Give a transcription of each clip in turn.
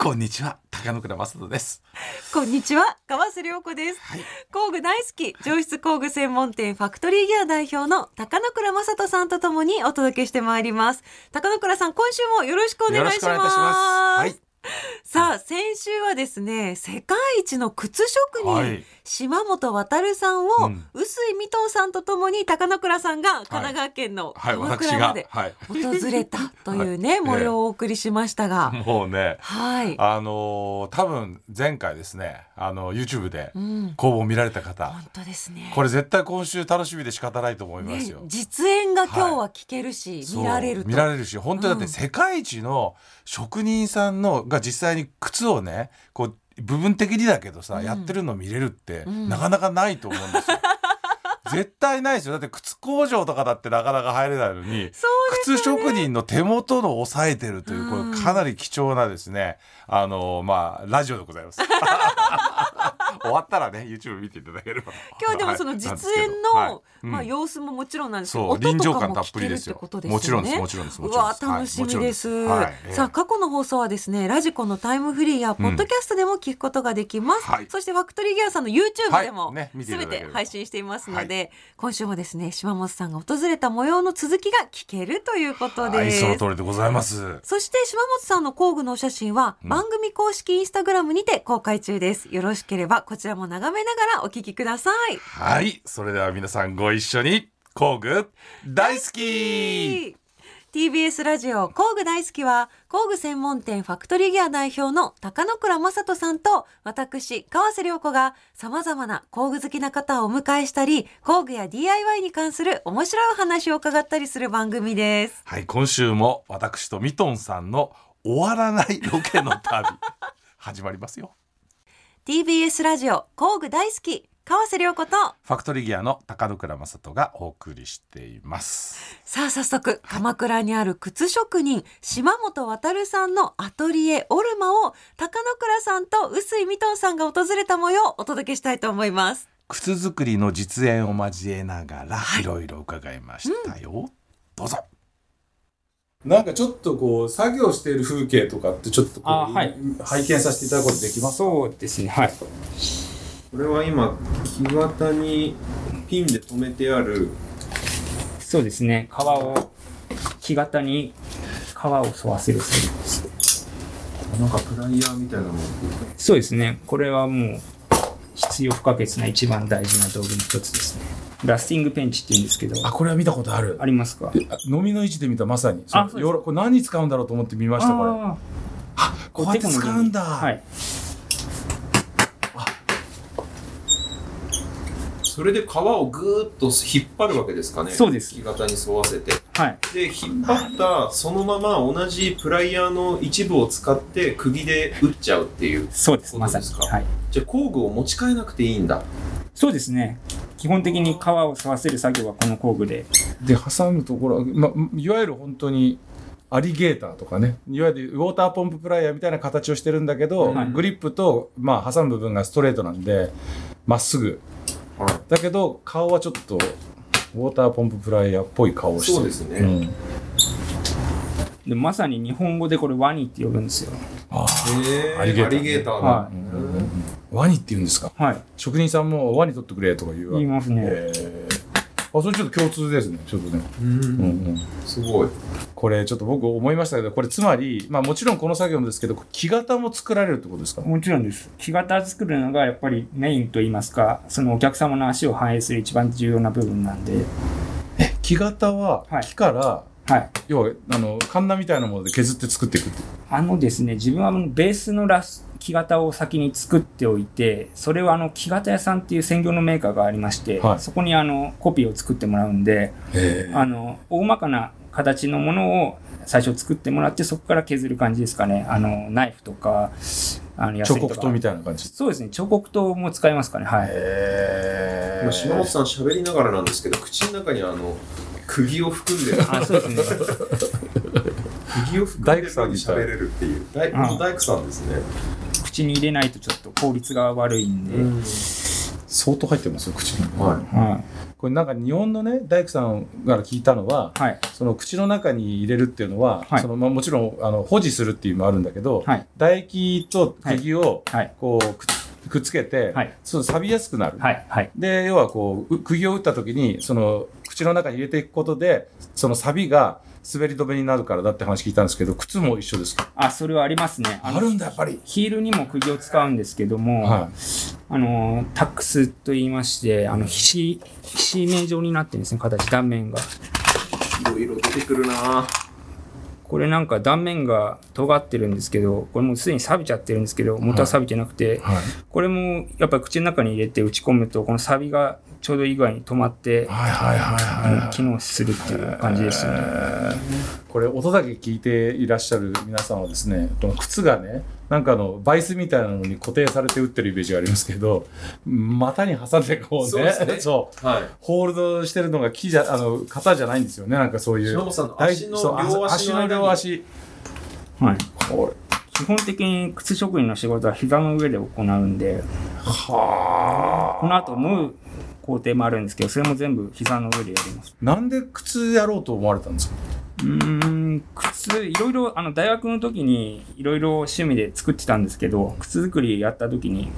こんにちは、高野倉正人です。こんにちは、川瀬良子です。はい。工具大好き、上質工具専門店ファクトリーギア代表の高野倉正人さんとともにお届けしてまいります。高野倉さん、今週もよろしくお願いします。よろしくお願いいたします。はい。さあ、先週はですね、世界一の靴職人、はい島本渉さんを、うん臼井美藤さんとともに高野倉さんが神奈川県のはい、鎌私が倉まで、はい。訪れたというね、はい模様をお送りしましたが、もうね、はい。あのー多分前回ですね、あの YouTube でうん、工房を見られた方、本当ですね。これ絶対今週楽しみで仕方ないと思いますねよ。、実演が今日は聞けるし、そう見られると。見られるし本当にだって世界一の職人さんのが実際に靴をねこう部分的にだけどさ、うん。やってるの見れるって、うん。なかなかないと思うんですよ。絶対ないですよ。だって靴工場とかだってなかなか入れないのに そうです靴職人の手元の押さえてるというこうん。れかなり貴重なですね。あのまあラジオでございます 終わったらね YouTube 見ていただければ。今日でもそのはい。実演の、まあ様子ももちろんなんですけど、臨場感たっぷりですよ。もちろんですもちろんですもうわ楽しみです。さあ過去の放送はですねラジコのタイムフリーやポッドキャストでも聞くことができます。はい。そしてファクトリーギアさんの YouTube でもすべて配信していますので、今週もですね島本さんが訪れた模様の続きが聞けるということです。はいその通りでございます。そして島本さんの工具のお写真はうん。番組公式インスタグラムにて公開中です。よろしければこちらも眺めながらお聞きください。はい。それでは皆さんご一緒に工具大好き。TBS ラジオ工具大好きは工具専門店ファクトリーギア代表の高野倉正人さんと私川瀬良子が様々な工具好きな方をお迎えしたり工具や DIY に関する面白いお話を伺ったりする番組です。はい。今週も私とミトンさんの終わらないロケの旅 始まりますよ TBS ラジオ工具大好き川瀬良子と。ファクトリーギアの高野倉正人がお送りしています。さあ早速鎌倉にある靴職人島本渉さんのアトリエオルマを高野倉さんと臼井美藤さんが訪れた模様をお届けしたいと思います。靴作りの実演を交えながらい。ろいろ伺いましたよ、どうぞなんかちょっとこう作業している風景とかってちょっとこうあはい拝見させていただくことできます？そうですね、はい。これは今木型にピンで留めてあるそうですね、皮を、木型に皮を沿わせる作業です。なんかプライヤーみたいなのそうですね、これはもう必要不可欠な一番大事な道具の一つですね。ラスティングペンチって言うんですけど、あこれは見たことある。ありますか？飲みの位置で見たまさに。あそうこれ何に使うんだろうと思って見ましたこれ。あー。こうやって使うんだ、はい。それで皮をぐーっと引っ張るわけですかね。そうです。木型に沿わせて。はい。で引っ張ったそのまま同じプライヤーの一部を使って釘で打っちゃうっていうそうです、そうまさに。ですか？はい。じゃあ工具を持ち替えなくていいんだ。そうですね。基本的に皮を沿わせる作業はこの工具で。で挟むところ、ま、いわゆる本当にアリゲーターとかね。いわゆるウォーターポンププライヤーみたいな形をしてるんだけど、はい。グリップと、まあ、挟む部分がストレートなんでまっすぐ。はい。だけど顔はちょっとウォーターポンププライヤーっぽい顔をしてる。そうですね。んでまさに日本語でこれワニって呼ぶんですよ。あへー。アリゲーターね。アリゲーターだ、はワニって言うんですか？はい。職人さんもワニ取ってくれとか言うわ言いますね。へー。あそれちょっと共通ですね。ちょっとね、うん。うんうん。すごい。これちょっと僕思いましたけどこれつまりまあもちろんこの作業もですけど木型も作られるってことですか？もちろんです。木型作るのがやっぱりメインといいますか、そのお客様の足を反映する一番重要な部分なんで、え木型ははい。木から、はい。要はあのカンナみたいなもので削って作っていくあのですね、自分はベースのラス木型を先に作っておいて、それはあの木型屋さんっていう専業のメーカーがありまして、はいそこにあのコピーを作ってもらうんで、あの大まかな形のものを最初作ってもらって、そこから削る感じですかね。あのナイフとか、あの彫刻刀みたいな感じそうですね、彫刻刀も使いますかね。はい。島本さん喋りながらなんですけど口の中にあの釘を含んでるあそうですね。釘を吹く大工さんみたい喋れるっていう大工さんですね口に入れないとちょっと効率が悪いんで、相当入ってますよ口に、ははこれなんか日本のね大工さんから聞いたのは、い。はい。その口の中に入れるっていうのは、はいそのまあもちろんあの保持するっていうのもあるんだけど、はい。唾液と釘をはい。こうくっつけて、はいそう錆びやすくなる。はい。はい。で要はこうう釘を打った時にその口の中に入れていくことでその錆びが滑り止めになるからだって話聞いたんですけど靴も一緒ですか？あ、それはありますね。あのんだやっぱり。ヒールにも釘を使うんですけども、はあの、タックスと言いまして、あの、ひし、ひし目状になってるんですね、形、断面が。いろいろ出てくるなこれなんか断面が尖ってるんですけど、これもうすでに錆びちゃってるんですけど、元は錆びてなくて、い。はい。これもやっぱり口の中に入れて打ち込むと、この錆びがちょうどいい具合に止まって、はいはいはいはい。はい。機能するっていう感じですね。これ音だけ聞いていらっしゃる皆さんはですねこの靴がねなんかあのバイスみたいなのに固定されて打ってるイメージがありますけど股に挟んでこうねそうですね。そう。はい。ホールドしてるのが木じゃあの型じゃないんですよねなんかそういう。足の足の両足。はい。こ基本的に靴職人の仕事は膝の上で行うんで、れはこの後縫う工程もあるんですけど、それも全部膝の上でやります。なんで靴やろうと思われたんですか？うーん、靴、いろいろ、あの、大学の時にいろいろ趣味で作ってたんですけど、靴作りやった時に、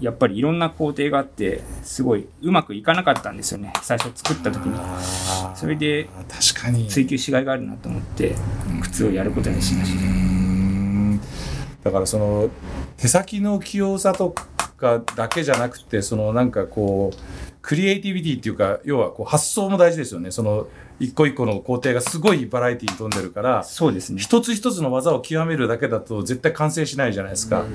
やっぱりいろんな工程があって、すごいうまくいかなかったんですよね。最初作った時に。それで確かに追求しがいがあるなと思って、靴をやることにしましうーんだからその手先の器用さとかだけじゃなくてそのなんかこうクリエイティビティっていうか要はこう発想も大事ですよねその一個一個の工程がすごいバラエティに富んでるからた。そうですね。一つ一つの技を極めるだけだと絶対完成しないじゃないですか、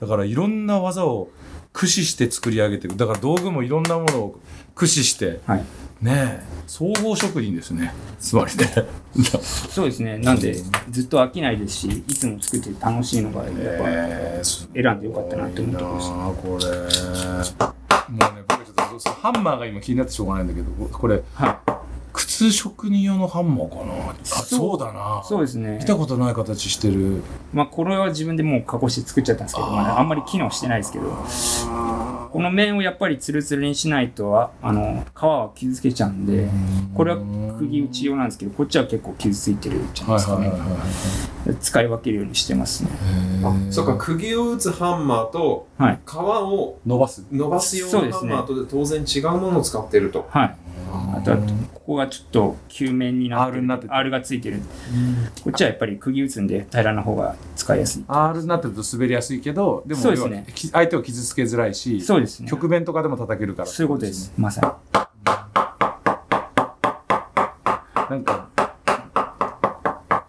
だからいろんな技を駆使して作り上げていくだから道具もいろんなものを駆使してはい。ねえ総合職人ですねつまりね そうですね。なんで、ずっと飽きないですし、いつも作って楽しいのが、やっぱ、選んでよかったなって思ってました。なあこれもうねそのハンマーが今気になってしょうがないんだけどこれはい。靴職人用のハンマーかな？あそう。だな。そうですね。見。たことない形してる。まあ、これは自分でもう加工して作っちゃったんですけど、まだあんまり機能してないですけど、この面をやっぱりツルツルにしないと、ああの、皮は傷つけちゃうんで、これは釘打ち用なんですけど、こっちは結構傷ついてるじゃないですかはいはいはいね。使い分けるようにしてますね。そうか釘を打つハンマーとはい。皮を伸ばす伸ばす用そうですねのハンマーとで当然違うものを使ってるとはい。あとは、ここがちょっと球面になって R になってて R がついてる。こっちはやっぱり釘打つんで平らな方が使いやすい。R になってると滑りやすいけどでもそうですね要はき相手を傷つけづらいしそうですね。局面とかでも叩けるからそういうことです。まさに。なんか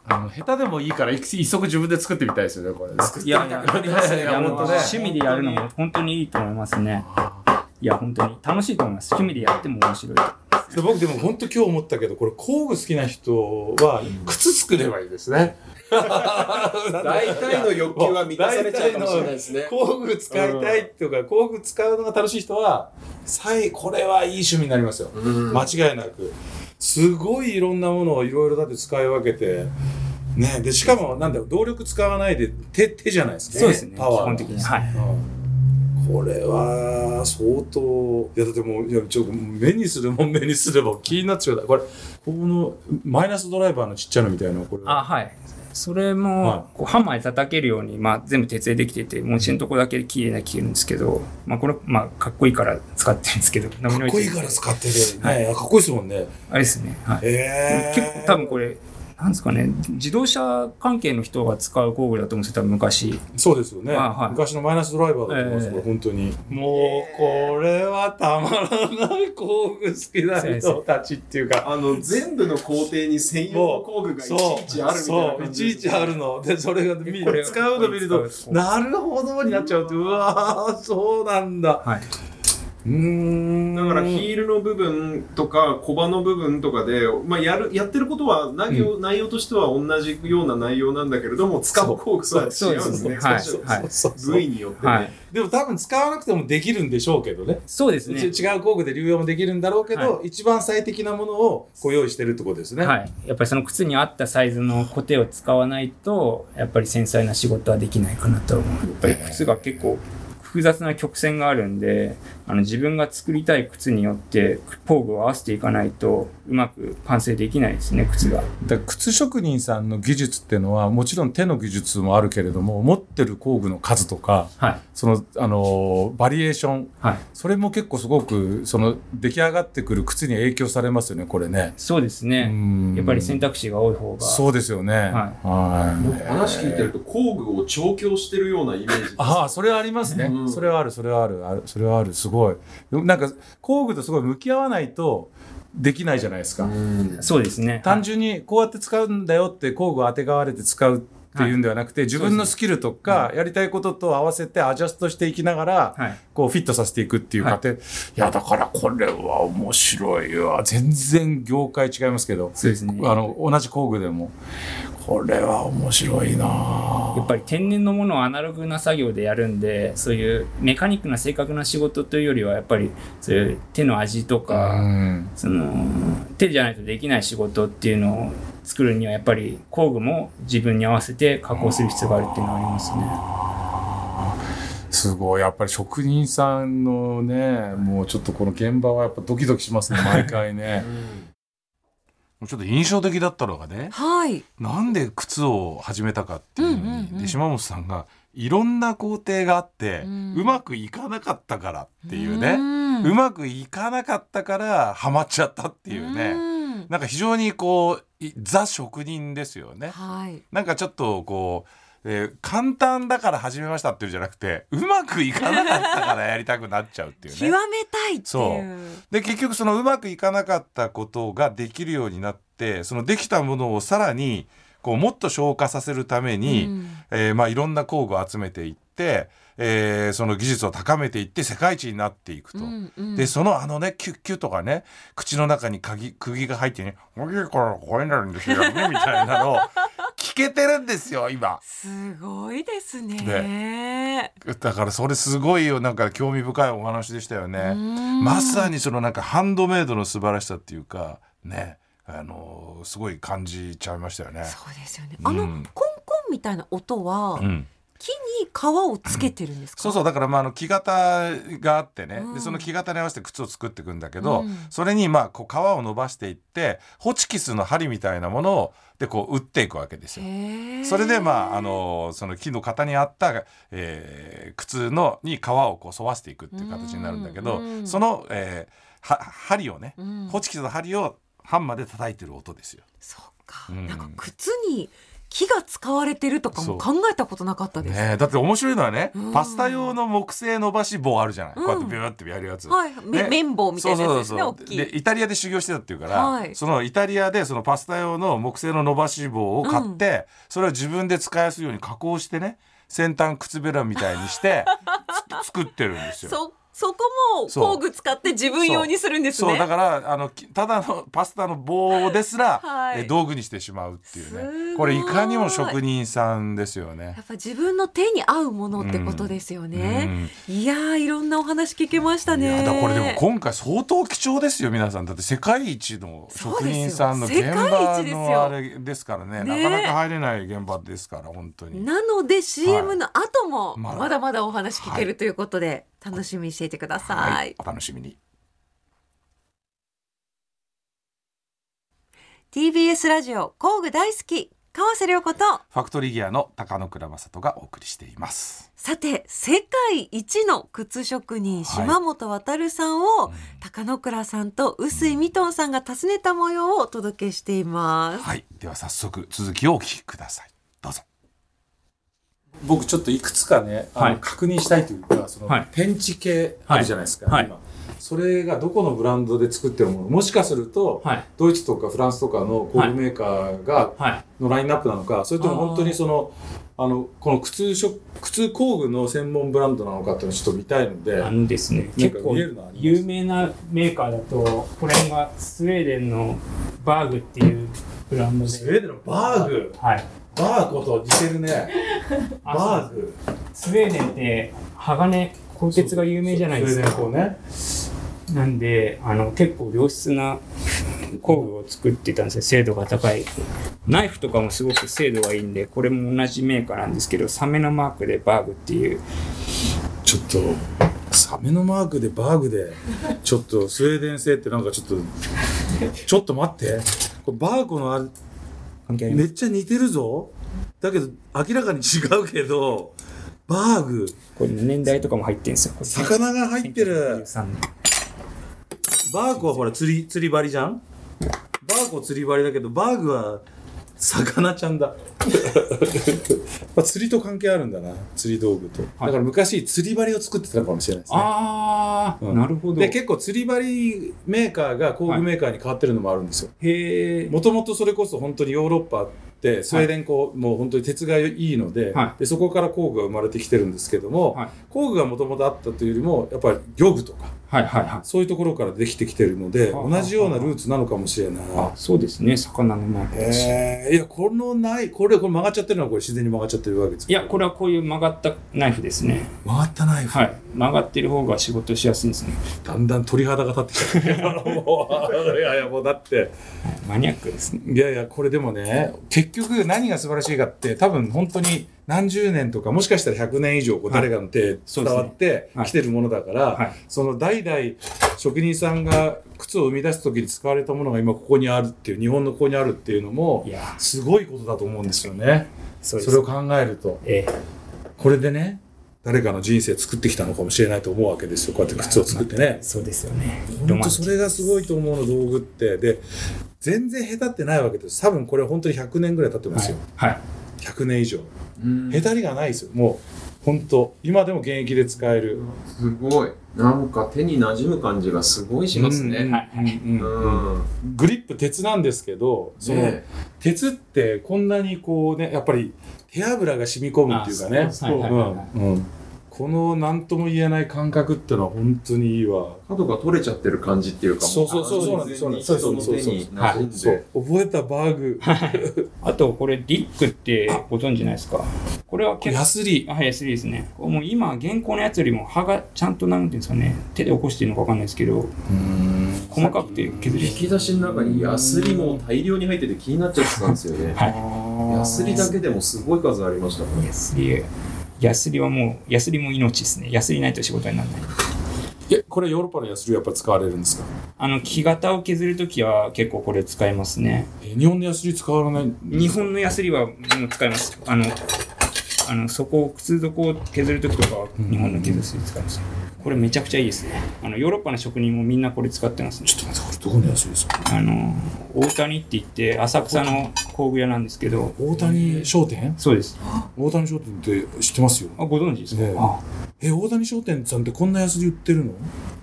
あの下手でもいいから一一足自分で作ってみたいですよねこれいやいや、趣味でやるのも本当にいいと思いますね。いや、本当に楽しいと思います。趣味でやっても面白いと。で僕でも本当今日思ったけどこれ工具好きな人は靴作ればいいですね。大体の欲求は満たされちゃうかもしれないですね工具使いたいとか、工具使うのが楽しい人は、さいこれはいい趣味になりますよ。うん間違いなく。すごいいろんなものをいろいろだって使い分けて、ね、でしかもなんだろう動力使わないで手手じゃないですか、そうですね。基パワー本的に。はい。うんこれは相当いやだってもういやちょっと目にするもん目にすれば気になっちゃう。これこのマイナスドライバーのちっちゃいのみたいなこれ。あ、はい。それはい。も、こうハンマーで叩けるように、まあ、全部鉄でできてて、持ちのとこだけ綺麗な切るんですけど、まあ、これ、まあ、かっこいいから使ってるんですけど、かかっこいいから使ってる、はい。ねかっこいいですもんね。あれですね。はい。ええ結構多分これ、なんですかね、自動車関係の人が使う工具だと思うんですよ、多分昔。そうですよね、あはい。昔のマイナスドライバーだと思います、ええこれ本当にもうこれはたまらない工具好きな人たちっていうか。あの全部の工程に専用の工具がいちいちあるみたいな感じちいちあるの。でそれが見これ使うの見るとなるほどになっちゃうとうわーそうなんだ。はい。うーんだからヒールの部分とか小刃の部分とかで、まあ、やるやってることは内容,、内容としては同じような内容なんだけれども使う工具は違うんですね。そうですねはい少しはいそうそう部位によってね。はい。でも多分使わなくてもできるんでしょうけどねそうですね。ち違う工具で流用もできるんだろうけど、は一番最適なものをこう用意してるってことですね。はい。やっぱりその靴に合ったサイズのコテを使わないと、やっぱり繊細な仕事はできないかなと思う。やっぱり靴が結構複雑な曲線があるんで、あの自分が作りたい靴によって工具を合わせていかないとうまく完成できないですね、靴が。だ靴職人さんの技術っていうのはもちろん手の技術もあるけれども持ってる工具の数とかはい。そのあのバリエーションはい。それも結構すごくその出来上がってくる靴に影響されますよねこれね。そうですうね。んやっぱり選択肢が多い方が。そうですよね。はいなんか話聞いてると工具を調教してるようなイメージです。ああ、それはありますね。うんそれはある、それはある、あるそれはある、すごい。なんか、工具とすごい向き合わないとできないじゃないですか。うんそうですね。単純にこうやって使うんだよって工具をあてがわれて使うっていうんではなくて、自分のスキルとか、やりたいことと合わせてアジャストしていきながら、はい。こうフィットさせていくっていう過程。い、や、だからこれは面白いわ。全然業界違いますけど、ね。あの、同じ工具でも。これは面白いなぁやっぱり天然のものをアナログな作業でやるんで、そういうメカニックな正確な仕事というよりは、やっぱりそういう手の味とか、うんその手じゃないとできない仕事っていうのを作るには、やっぱり工具も自分に合わせて加工する必要があるっていうのはありますね。すごい。やっぱり職人さんのねもうちょっとこの現場はやっぱドキドキしますね 毎回ね。ちょっと印象的だったのがねはい。なんで靴を始めたかっていうのに、うんうんうんで島本さんがいろんな工程があって、ううんまくいかなかったからっていうね、ん。うまくいかなかったからハマっちゃったっていうね、うん。なんか非常にこういザ職人ですよね。はい。なんかちょっとこう、えー簡単だから始めましたっていうんじゃなくてうまくいかなかったからやりたくなっちゃうっていう極ね。めたいってそいう。で結局そのうまくいかなかったことができるようになってそのできたものをさらにこうもっと消化させるために、うんえーまあ、いろんな工具を集めていって、えーその技術を高めていって世界一になっていくと。うんうんでそのあのねキュッキュとかね口の中に鍵釘が入ってね「おげこれこうなるんですよね」みたいなのを 聞けてるんですよ今。すごいですね。だからそれすごいよなんか興味深いお話でしたよね。うんまさにそのなんかハンドメイドの素晴らしさっていうかねあのーすごい感じちゃいましたよね。そうですよね。うんあの、コンコンみたいな音は、うん木に皮をつけてるんですか、そうそうだからまああの木型があってね、うん。でその木型に合わせて靴を作っていくんだけど、うん。それにまあこう皮を伸ばしていってホチキスの針みたいなものをでこう打っていくわけですよ。それでまああのその木の型に合った、えー靴のに皮をこう沿わせていくっていう形になるんだけど、うんうんその、えーは針をね、うん。ホチキスの針をハンマーで叩いてる音ですよ。そうか、うん。なんか靴に木が使われてるとかも考えたことなかったです。ねえ。だって面白いのはね、うん。パスタ用の木製伸ばし棒あるじゃない、うん。こうやってビューってやるやつ。はい、めね。綿棒みたいなやつですね。でイタリアで修行してたっていうから、はい。そのイタリアでそのパスタ用の木製の伸ばし棒を買って、それを自分で使いやすいように加工してね先端靴べらみたいにしてつ作ってるんですよ。そそこも工具使って自分用にするんですね。そう。だからあのきただのパスタの棒ですら、はい。え道具にしてしまうっていうね。これいかにも職人さんですよね。や。っぱ自分の手に合うものってことですよね。いやーいろんなお話聞けましたいやね。これでも今回相当貴重ですよ皆さん。だって世界一の職人さんの現場のあれですからね。ねなかなか入れない現場ですから本当に。なので CM の後もまだ。まだまだお話聞けるということで楽しみにしていてください。はい、お楽しみに。TBS ラジオ工具大好き川瀬良子とファクトリーギアの高野倉正人がお送りしています。さて世界一の靴職人はい島本渉さんを、高野倉さんと臼井ミトンさんが訪ねた模様をお届けしています。はい、では早速続きをお聞きください。僕ちょっといくつかね、あのはい。確認したいというか、その、はい。ペンチ系あるじゃないですか、はい。今。それがどこのブランドで作ってるものもしかすると、はい。ドイツとかフランスとかの工具メーカーが、はい。のラインナップなのかそれとも本当にその、あのこの靴しょ靴工具の専門ブランドなのかっていうのをちょっと見たいのであのですね、結構有名なメーカーだと、これがスウェーデンのバーグっていうブランドで。スウェーデンのバーグ？はい。バーコと似てるねあバーグスウェーデンって鋼、鋼鉄が有名じゃないですか。ねなんで、あの、結構良質な工具を作ってたんですよ。精度が高い。ナイフとかもすごく精度がいいんで、これも同じメーカーなんですけど、サメのマークでバーグっていう。ちょっとサメのマークでバーグでちょっとスウェーデン製ってなんかちょっとちょっと待ってこれバーコのあれ関係あります。めっちゃ似てるぞ。だけど明らかに違うけどバーグ。これ年代とかも入ってるんですよ。魚が入ってる。1993年。バーコはほら釣り釣り針じゃん？バーコ釣り針だけどバーグは魚ちゃんだまあ釣りと関係あるんだな釣り道具と、だから昔釣り針を作ってたかもしれないですね。ああ、うん。なるほど。で結構釣り針メーカーが工具メーカーに変わってるのもあるんですよ。へえ。もともとそれこそ本当にヨーロッパってスウェーデンこう、もう本当に鉄がいいので,、はい。でそこから工具が生まれてきてるんですけども、はい。工具がもともとあったというよりもやっぱり漁具とかはいはいはい。そういうところからできてきてるのではあ同じようなルーツなのかもしれない。あ、そうですね。魚のマークだし。えー、いやこのないこれこれ曲がっちゃってるのはこれ自然に曲がっちゃってるわけですいや、これはこういう曲がったナイフですね。曲がったナイフ、はい。曲がってる方が仕事しやすいんですね。だんだん鳥肌が立ってきちゃってもういやいやもうだってマニアックですね。いやいやこれでもね結局何が素晴らしいかって多分本当に何十年とかもしかしたら100年以上こうはい誰かの手伝わってはいきてるものだから、はいその代々職人さんが靴を生み出す時に使われたものが今ここにあるっていう日本のここにあるっていうのもすごいことだと思うんですよね。それを考えるとええ。これでね誰かの人生作ってきたのかもしれないと思うわけですよこうやって靴を作ってね。そうですよね。本当それがすごいと思うの道具ってで全然下手ってないわけです多分これ本当に100年ぐらい経ってますよ、はい。はい。100年以上うんへたりがないですよ。もう本当今でも現役で使える。すごい。なんか手に馴染む感じがすごいしますね。はいうんううん。ん。グリップ鉄なんですけどその、ね鉄ってこんなにこうねやっぱり手油が染み込むっていうかねこの何とも言えない感覚ってのは本当にいいわ。角が取れちゃってる感じっていうか、そうそうそう。そうなんですそう人の手なんですそう。に馴染んそうで。覚えたバーグ。あと、これ、リックってご存知ないですか？これは結構、ヤスリはい、安いですね。もう今、現行のやつよりも刃がちゃんとなんていうんですかね、手で起こしてるのかわかんないですけど、細かくて削り。引き出しの中にヤスリも大量に入ってて気になっちゃってたんですよね。はヤスリだけでもすごい数ありましたもんい。ヤスリ、ヤスリはもう、ヤスリも命ですね。ヤスリないと仕事にならない。えこれヨーロッパのヤスリはやっぱ使われるんですか？あの、木型を削るときは結構これ使いますね。え日本のヤスリ使わない日本のヤスリはもう使います。あの、あの、そこを、靴底を削るときとかは日本の削り使います。これめちゃくちゃいいですね。あの、ヨーロッパの職人もみんなこれ使ってますね。ちょっと待ってこれどこのヤスリですか？あの、大谷って言って、浅草の工具屋なんですけど、大谷商店？そうです。大谷商店って知ってますよあ、ご存知ですか、ええあえ大谷商店さんってこんなヤスリ売ってるの？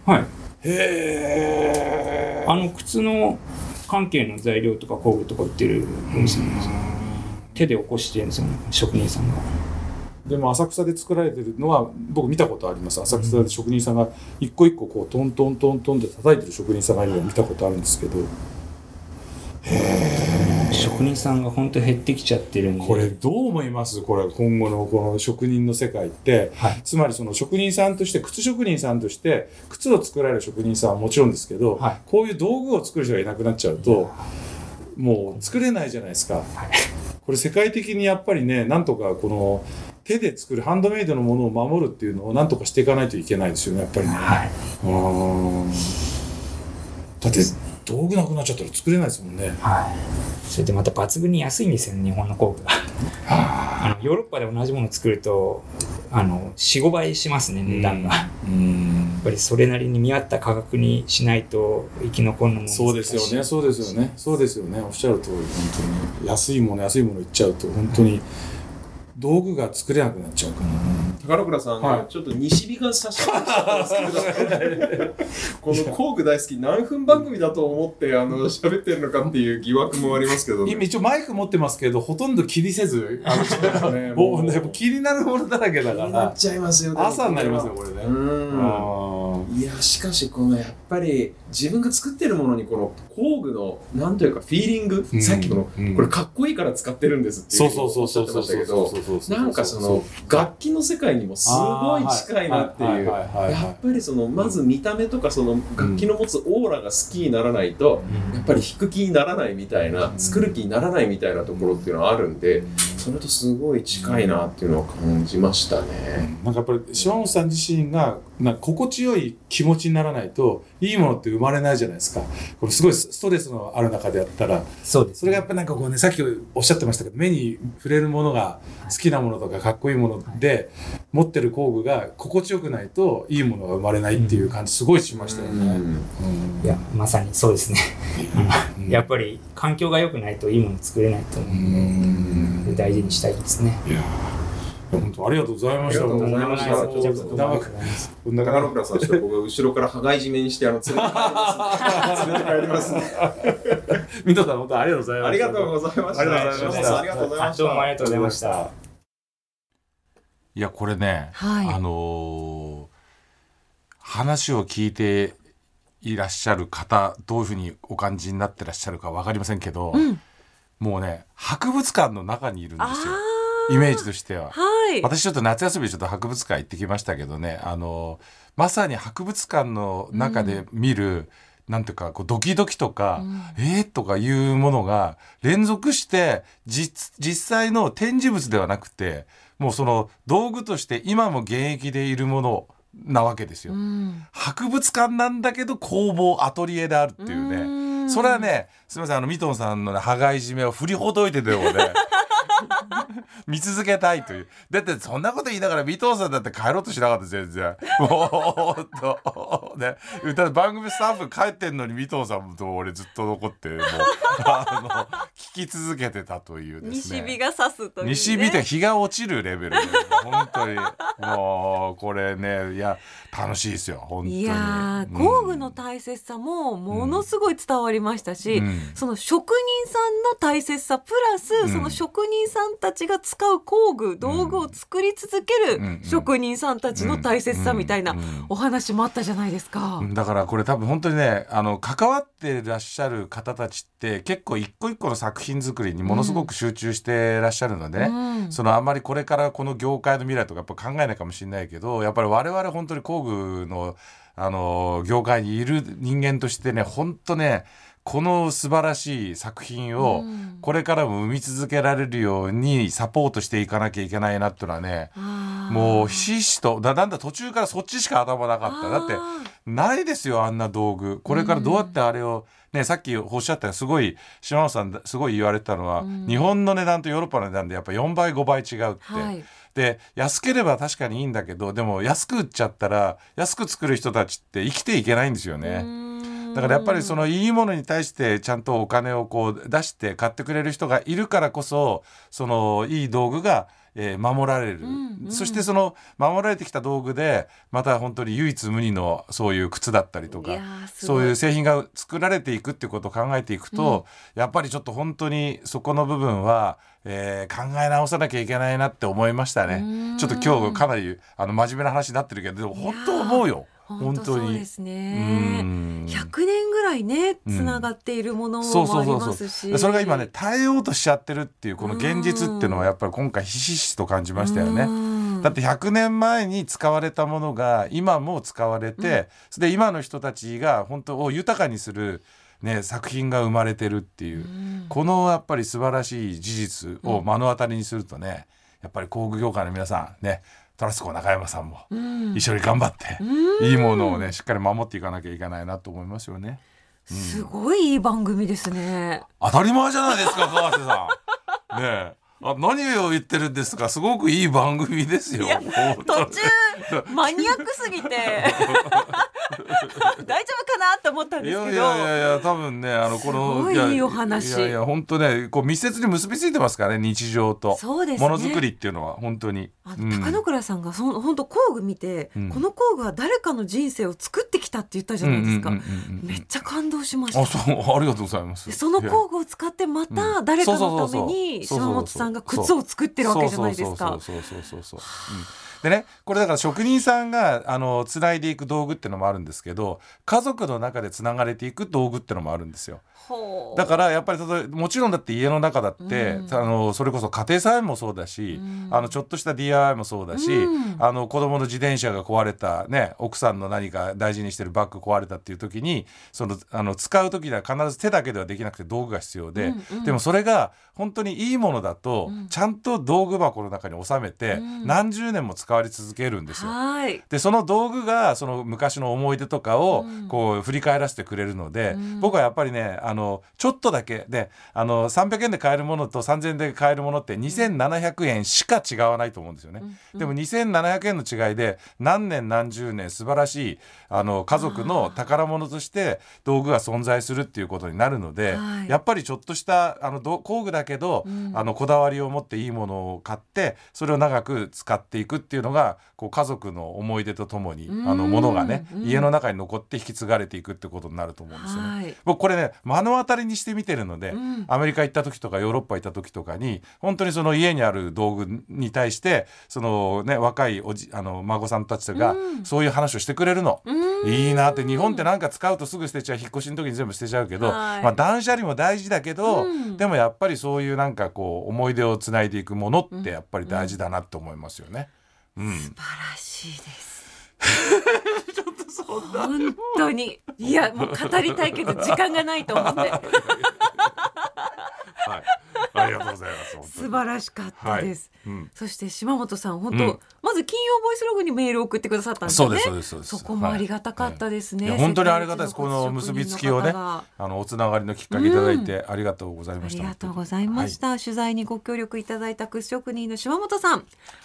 はい。へえあの、靴の関係の材料とか工具とか売ってるお店なんですよ。手で起こしてるんですよね、職人さんが。でも浅草で作られてるのは僕見たことあります。浅草で職人さんが一個一個こうトントントントンって叩いてる職人さんがいるのを見たことあるんですけど。職人さんが本当減ってきちゃってるんで。これどう思います？これ今後のこの職人の世界って。はい。つまりその職人さんとして靴職人さんとして靴を作られる職人さんはもちろんですけど、はい。こういう道具を作る人がいなくなっちゃうともう作れないじゃないですか。これ世界的にやっぱりねなんとかこの手で作るハンドメイドのものを守るっていうのをなんとかしていかないといけないですよねやっぱりね。はい。うんだって道具なくなっちゃったら作れないですもんね。はい。それでまた抜群に安いんですよね、日本の工具が。あのヨーロッパで同じものを作ると、あの、4、5倍しますね、値段が。やっうんぱりそれなりに見合った価格にしないと生き残るのも難しい。そうですよね、そうですよね、そうですよね、おっしゃる通り、本当に安いもの、安いもの言っちゃうと、本当に道具が作れなくなっちゃうかな。宝倉さん、はい。ちょっと西日が差し掛かってたんですけど、この工具大好き何分番組だと思ってあの喋ってるのかっていう疑惑もありますけど、今一応マイク持ってますけど、ほとんど気にせず、あの、ね。もう。ね、気になるものだらけだから。なっ、ちゃいますよね。朝になりますよ、これね。うん。しかしこのやっぱり自分が作ってるものにこの工具のなんというかフィーリング、うん。さっきこの、うん。これかっこいいから使ってるんですっていうそうそうそうそうそうおっしゃってましたけどなんかその楽器の世界にもすごい近いなっていうやっぱりそのまず見た目とかその楽器の持つオーラが好きにならないとやっぱり弾く気にならないみたいな作る気にならないみたいなところっていうのはあるんでそれとすごい近いなっていうのを感じましたね。なんかやっぱり島本さん自身がなんか心地よい気持ちにならないといいものって生まれないじゃないですか。これすごいストレスのある中でやったら。そうですそれがやっぱなんかこうねさっきおっしゃってましたけど目に触れるものが好きなものとかかっこいいもので持ってる工具が心地よくないといいものが生まれないっていう感じすごいしましたよね。うん。いやまさにそうですね。うん。やっぱり環境が良くないといいもの作れないと思ううん。ので大事にしたいですねいやー本当ありがとうございました。ありがとうございましたもうちょっと長くこんな宝倉さん僕が後ろから羽交い締めにしてあの連れて帰ります。連れて帰りますね。水戸さん本当ありがとうございました。ありがとうございました。ありがとうございましたありがとうございました。どうもありがとうございましたいやこれね、はいあのー話を聞いていらっしゃる方どういうふうにお感じになってらっしゃるか分かりませんけど、うんもうね博物館の中にいるんですよイメージとしては。はい。私ちょっと夏休みでちょっと博物館行ってきましたけどねあのまさに博物館の中で見る、なんていうかこうドキドキとか、えー、とかいうものが連続して実実際の展示物ではなくてもうその道具として今も現役でいるものなわけですよ。うん博物館なんだけど工房アトリエであるっていうね。うんそれはねすみませんあのミトンさんのね羽交い締めを振りほどいてでもね 見続けたいという。だってそんなこと言いながらミトンさんだって帰ろうとしなかった全然。もうと。ね。だって番組スタッフ帰ってんのにミトンさんと俺ずっと残ってもう。あの聞き続けてたというですね。西日が差すという、ね。西日って日が落ちるレベルで本当に。もうこれねいや楽しいですよ。本当に。いやーうん。工具の大切さもものすごい伝わりましたし、うん。その職人さんの大切さプラス、ん。その職人さんたちが使う工具道具を作り続ける職人さんたちの大切さみたいなお話もあったじゃないですか。だからこれ多分本当にねあの関わってらっしゃる方たちって結構一個一個の作品作りにものすごく集中してらっしゃるのでね、うん。そのあんまりこれからこの業界の未来とかやっぱ考えないかもしれないけどやっぱり我々本当に工具のあの業界にいる人間としてね本当ねこの素晴らしい作品をうん。これからも生み続けられるようにサポートしていかなきゃいけないなっていうのはねもうひしひしとだなんだ途中からそっちしか頭なかった。だってあないですよあんな道具。これからどうやってあれを、ねさっきおっしゃったすごい島本さんすごい言われてたのは、うん。日本の値段とヨーロッパの値段でやっぱ4倍5倍違うって、ーはい。で安ければ確かにいいんだけどでも安く売っちゃったら安く作る人たちって生きていけないんですよね。だからやっぱりそのいいものに対してちゃんとお金をこう出して買ってくれる人がいるからこそそのいい道具が、えー守られる、んうんそしてその守られてきた道具でまた本当に唯一無二のそういう靴だったりとかそういう製品が作られていくっていうことを考えていくと、やっぱりちょっと本当にそこの部分は、えー考え直さなきゃいけないなって思いましたね。うん。ちょっと今日かなりあの真面目な話になってるけどでも本当思うよ本本当に。当そうで。すうね。ん。100年ぐらいねうん。つながっているものもありますし。でそれが今ね耐えようとしちゃってるっていうこの現実っていうのはやっぱり今回ひしひしと感じましたよね。ねだって100年前に使われたものが今も使われて、それで今の人たちが本当を豊かにする、ね、作品が生まれてるっていう、このやっぱり素晴らしい事実を目の当たりにするとねやっぱり工具業界の皆さんねトラスコ中山さんも一緒に頑張って、いいものをねしっかり守っていかなきゃいけないなと思いますよね。すごいいい番組ですね。当たり前じゃないですか川瀬さん。ねえあ何を言ってるんですか？すごくいい番組ですよ。途中マニアックすぎて 大丈夫かなと思ったんいですけど。やいやいやいや多分ねあのこのすごいやいいお話。いやいや本当ねこう密接に結びついてますからね日常と。そうですね。ものづくりっていうのは本当に。あうん。の高野倉さんがその本当工具見て、うん。この工具は誰かの人生を作ってきたって言ったじゃないですか、めっちゃ感動しました。あそう ありがとうございます。でその工具を使ってまた誰かのためにそうそうそうそう。島本さんが靴を作ってるわけじゃないですか。そうそうそうそうそうそう。うんでねこれだから職人さんがあのつないでいく道具っていうのもあるんですけど家族の中でつながれていく道具っていうのもあるんですよ。だからやっぱりもちろんだって家の中だって、うん。あのそれこそ家庭菜園もそうだし、うん。あのちょっとした DIY もそうだし、うん。あの子供の自転車が壊れた、ね、奥さんの何か大事にしてるバッグ壊れたっていう時にそのあの使う時には必ず手だけではできなくて道具が必要で、うんうん。でもそれが本当にいいものだと、うん。ちゃんと道具箱の中に収めて、うん。何十年も使われ続けるんですよ。はい。でその道具がその昔の思い出とかをうん。こう振り返らせてくれるので、うん。僕はやっぱりねあのちょっとだけであの300円で買えるものと3000円で買えるものって2700円しか違わないと思うんですよね。でも2700円の違いで何年何十年素晴らしいあの家族の宝物として道具が存在するっていうことになるので、はい。やっぱりちょっとしたあのど工具だけど、うん。あのこだわりを持っていいものを買ってそれを長く使っていくっていうのがこう家族の思い出とともにうん。あのものがね、うん。家の中に残って引き継がれていくってことになると思うんですよね。はい。僕これね目の当たりにして見てるので、うん。アメリカ行った時とかヨーロッパ行った時とかに本当にその家にある道具に対してそのね若いおじあの孫さんたちがうん。そういう話をしてくれるの。うん。いいなって日本ってなんか使うとすぐ捨てちゃう引っ越しの時に全部捨てちゃうけど、はい。まあ、断捨離も大事だけど、うん。でもやっぱりそういうなんかこう思い出をつないでいくものってやっぱり大事だなって思いますよね。うん素晴らしいです。本当に。いやもう語りたいけど時間がないと思って はい、ありがとうございます。素晴らしかったです。はい。うん。そして島本さん本当、ず金曜ボイスログにメールを送ってくださったんですよね。そうですそうですそこもありがたかったですね。本当にありがたいです。この結びつきをねあのおつながりのきっかけいただいてありがとうございあました。りがとうございました、取材にご協力いただいた靴職人の島本さん。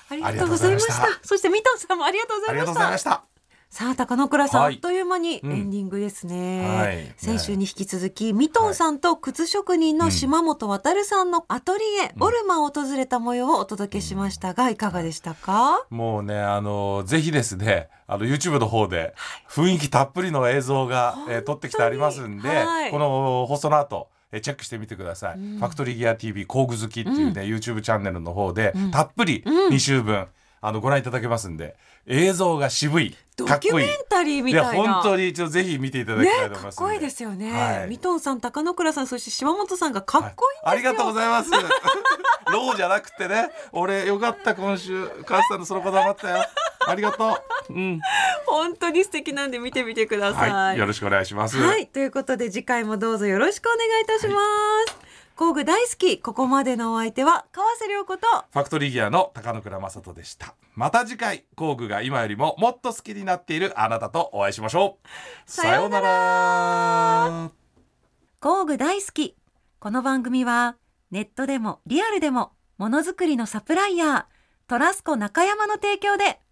ありがとうございました。そしてミトンさんもありがとうございました。さあ高野倉さん、はい。あっという間にエうん。ンディングですね、はい。先週に引き続きミトンさんと靴職人の島本渉さんのアトリエ、オルマを訪れた模様をお届けしましたがいかがでしたか、もうねあのぜひですねあの YouTube の方で雰囲気たっぷりの映像が、えー撮ってきてありますんで、はい。この放送の後えーチェックしてみてください、うん。ファクトリーギア TV 工具好きっていうね、YouTube チャンネルの方で、うん。たっぷりうん。2週分、あのご覧いただけますんで映像が渋いドキュメンタリーみいたいなや本当にちょっとぜひ見ていただきねたいと思いますんかっこいいですよね、はいミトンさん高野倉さんそして島本さんがかっこいいんですよ、ありがとうございます。ローじゃなくてね、俺よかった今週、カズさんのそのこだわったよ。ありがとう。うん。本当に素敵なんで見てみてください。はい、よろしくお願いします。はい、ということで次回もどうぞよろしくお願いいたします。工具大好き、ここまでのお相手は川瀬良子とファクトリーギアの高野倉正人でした。また次回、工具が今よりももっと好きになっているあなたとお会いしましょう。さようなら。工具大好き。この番組はネットでもリアルでもものづくりのサプライヤートラスコ中山の提供で